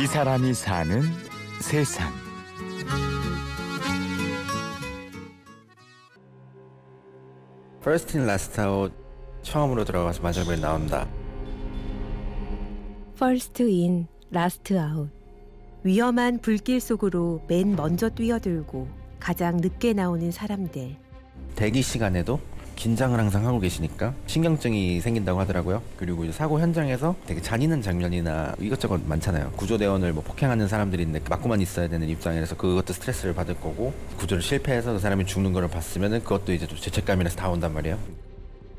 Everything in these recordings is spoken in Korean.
이 사람이 사는 세상. First in last out 처음으로 들어가서 마지막에 나온다. First in, last out. 위험한 불길 속으로 맨 먼저 뛰어들고 가장 늦게 나오는 사람들. 대기 시간에도 긴장을 항상 하고 계시니까 신경증이 생긴다고 하더라고요. 그리고 이제 사고 현장에서 되게 잔인한 장면이나 이것저것 많잖아요. 구조대원을 뭐 폭행하는 사람들인데 맞고만 있어야 되는 입장이라서 그것도 스트레스를 받을 거고 구조를 실패해서 그 사람이 죽는 거를 봤으면은 그것도 이제 또 죄책감이라서 다 온단 말이에요.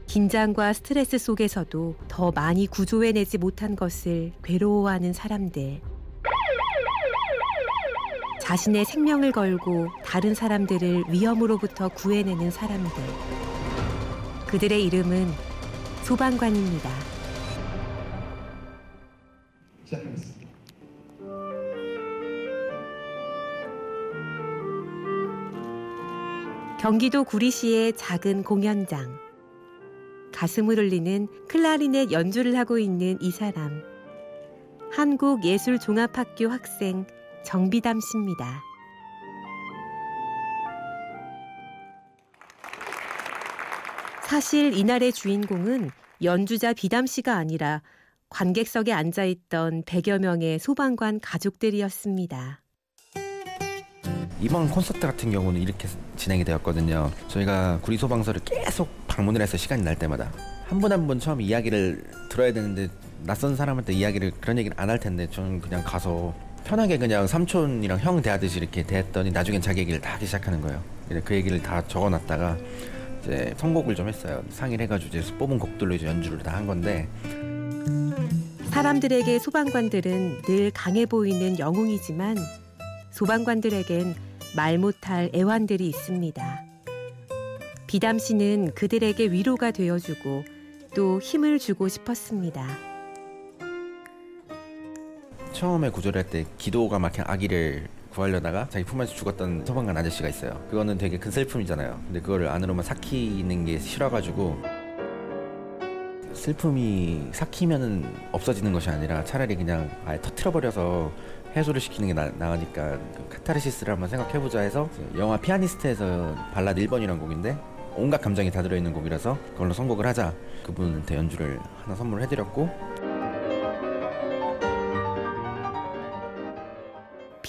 긴장과 스트레스 속에서도 더 많이 구조해내지 못한 것을 괴로워하는 사람들. 자신의 생명을 걸고 다른 사람들을 위험으로부터 구해내는 사람들. 그들의 이름은 소방관입니다. 경기도 구리시의 작은 공연장. 가슴을 울리는 클라리넷 연주를 하고 있는 이 사람. 한국예술종합학교 학생 정비담 씨입니다. 사실 이날의 주인공은 연주자 비담 씨가 아니라 관객석에 앉아 있던 100여 명의 소방관 가족들이었습니다. 이번 콘서트 같은 경우는 이렇게 진행이 되었거든요. 저희가 구리 소방서를 계속 방문을 해서 시간이 날 때마다 한 분 한 분 처음 이야기를 들어야 되는데 낯선 사람한테 이야기를 그런 얘기를 안 할 텐데 저는 그냥 가서 편하게 그냥 삼촌이랑 형 대하듯이 이렇게 대했더니 나중엔 자기 얘기를 다 하기 시작하는 거예요. 그 얘기를 다 적어놨다가 이제 선곡을 좀 했어요. 상의를 해가지고 이제 뽑은 곡들로 이제 연주를 다 한 건데 사람들에게 소방관들은 늘 강해 보이는 영웅이지만 소방관들에겐 말 못할 애환들이 있습니다. 비담 씨는 그들에게 위로가 되어주고 또 힘을 주고 싶었습니다. 처음에 구조를 할때 기도가 막힌 아기를 구하려다가 자기 품 안에서 죽었던 소방관 아저씨가 있어요. 그거는 되게 큰 슬픔이잖아요. 근데 그거를 안으로만 삭히는 게 싫어가지고 슬픔이 삭히면은 없어지는 것이 아니라 차라리 그냥 아예 터트려버려서 해소를 시키는 게 나, 나으니까 그 카타르시스를 한번 생각해보자 해서 영화 피아니스트에서 발라드 1번이라는 곡인데 온갖 감정이 다 들어있는 곡이라서 그걸로 선곡을 하자 그분한테 연주를 하나 선물을 해드렸고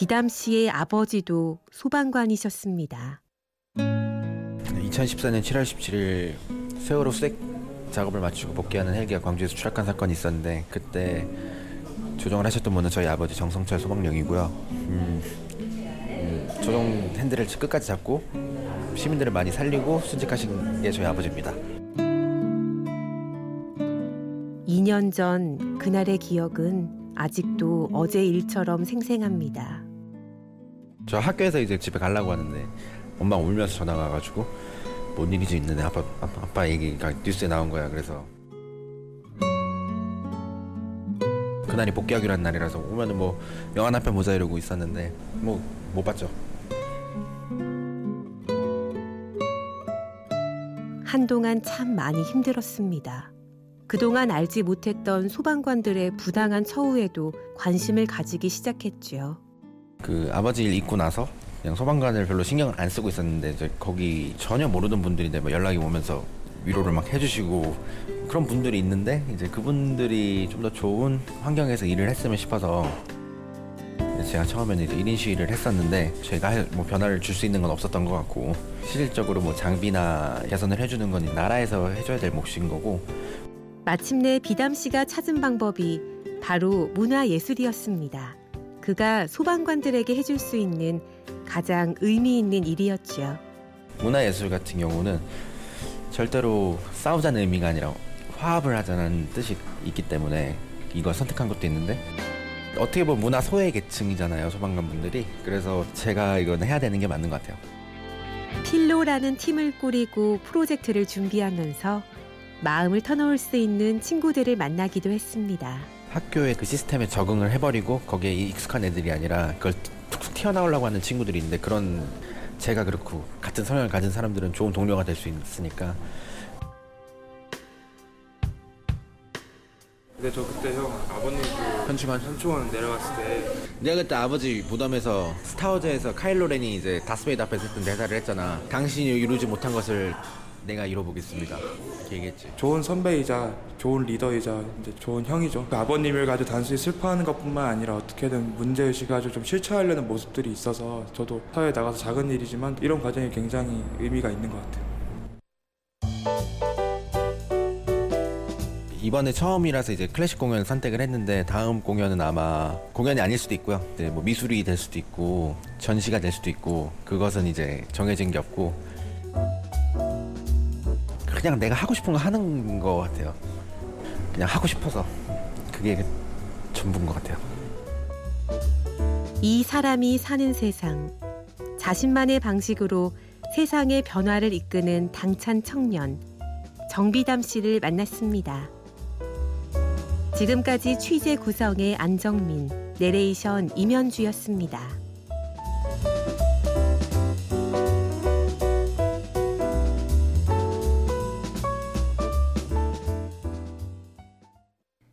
비담 씨의 아버지도 소방관이셨습니다. 2014년 7월 17일 세월호 수색 작업을 마치고 복귀하는 헬기가 광주에서 추락한 사건이 있었는데 그때 조정을 하셨던 분은 저희 아버지 정성철 소방령이고요. 음, 음, 조정 핸들을 끝까지 잡고 시민들을 많이 살리고 순직하신 게 저희 아버지입니다. 2년 전 그날의 기억은 아직도 어제 일처럼 생생합니다. 저 학교에서 이제 집에 가려고 하는데 엄마 울면서 전화가 와가지고 뭔 일이 좀 있는데 아빠, 아빠 아빠 얘기가 뉴스에 나온 거야. 그래서 그날이 복귀하기로 한 날이라서 오면은 뭐 영화 한 편 보자 이러고 있었는데 뭐 못 봤죠. 한동안 참 많이 힘들었습니다. 그동안 알지 못했던 소방관들의 부당한 처우에도 관심을 가지기 시작했지요. 그 아버지 일 있고 나서 그냥 소방관을 별로 신경을 안 쓰고 있었는데 이제 거기 전혀 모르던 분들인데 뭐 연락이 오면서 위로를 막 해주시고 그런 분들이 있는데 이제 그분들이 좀 더 좋은 환경에서 일을 했으면 싶어서 제가 처음에는 이제 1인 시위를 했었는데 제가 뭐 변화를 줄 수 있는 건 없었던 것 같고 실질적으로 뭐 장비나 개선을 해주는 건 나라에서 해줘야 될 몫인 거고 마침내 비담 씨가 찾은 방법이 바로 문화예술이었습니다. 그가 소방관들에게 해줄 수 있는 가장 의미 있는 일이었지요. 문화예술 같은 경우는 절대로 싸우자는 의미가 아니라 화합을 하자는 뜻이 있기 때문에 이걸 선택한 것도 있는데 어떻게 보면 문화 소외 계층이잖아요 소방관 분들이 그래서 제가 이건 해야 되는 게 맞는 것 같아요 필로라는 팀을 꾸리고 프로젝트를 준비하면서 마음을 터놓을 수 있는 친구들을 만나기도 했습니다. 학교에 그 시스템에 적응을 해버리고 거기에 익숙한 애들이 아니라 그걸 툭툭 튀어나오려고 하는 친구들이 있는데 그런 제가 그렇고 같은 성향을 가진 사람들은 좋은 동료가 될 수 있으니까. 근데 저 그때 형 아버님 그 현충원. 현충원 내려갔을 때 내가 그때 아버지 무덤에서 스타워즈에서 카일로 렌이 이제 다스베이더 앞에서 했던 대사를 했잖아. 당신이 이루지 못한 것을 내가 이뤄보겠습니다 이렇게 얘기했지 좋은 선배이자 좋은 리더이자 이제 좋은 형이죠. 그 아버님을 가지고 단순히 슬퍼하는 것뿐만 아니라 어떻게든 문제 의식을 가지고 좀 실천하려는 모습들이 있어서 저도 사회에 나가서 작은 일이지만 이런 과정이 굉장히 의미가 있는 것 같아요. 이번에 처음이라서 이제 클래식 공연 선택을 했는데 다음 공연은 아마 공연이 아닐 수도 있고요. 이제 뭐 미술이 될 수도 있고 전시가 될 수도 있고 그것은 이제 정해진 게 없고 그냥 내가 하고 싶은 거 하는 거 같아요. 그냥 하고 싶어서 그게 전부인 것 같아요. 이 사람이 사는 세상. 자신만의 방식으로 세상의 변화를 이끄는 당찬 청년. 정비담 씨를 만났습니다. 지금까지 취재 구성의 안정민, 내레이션 임현주였습니다.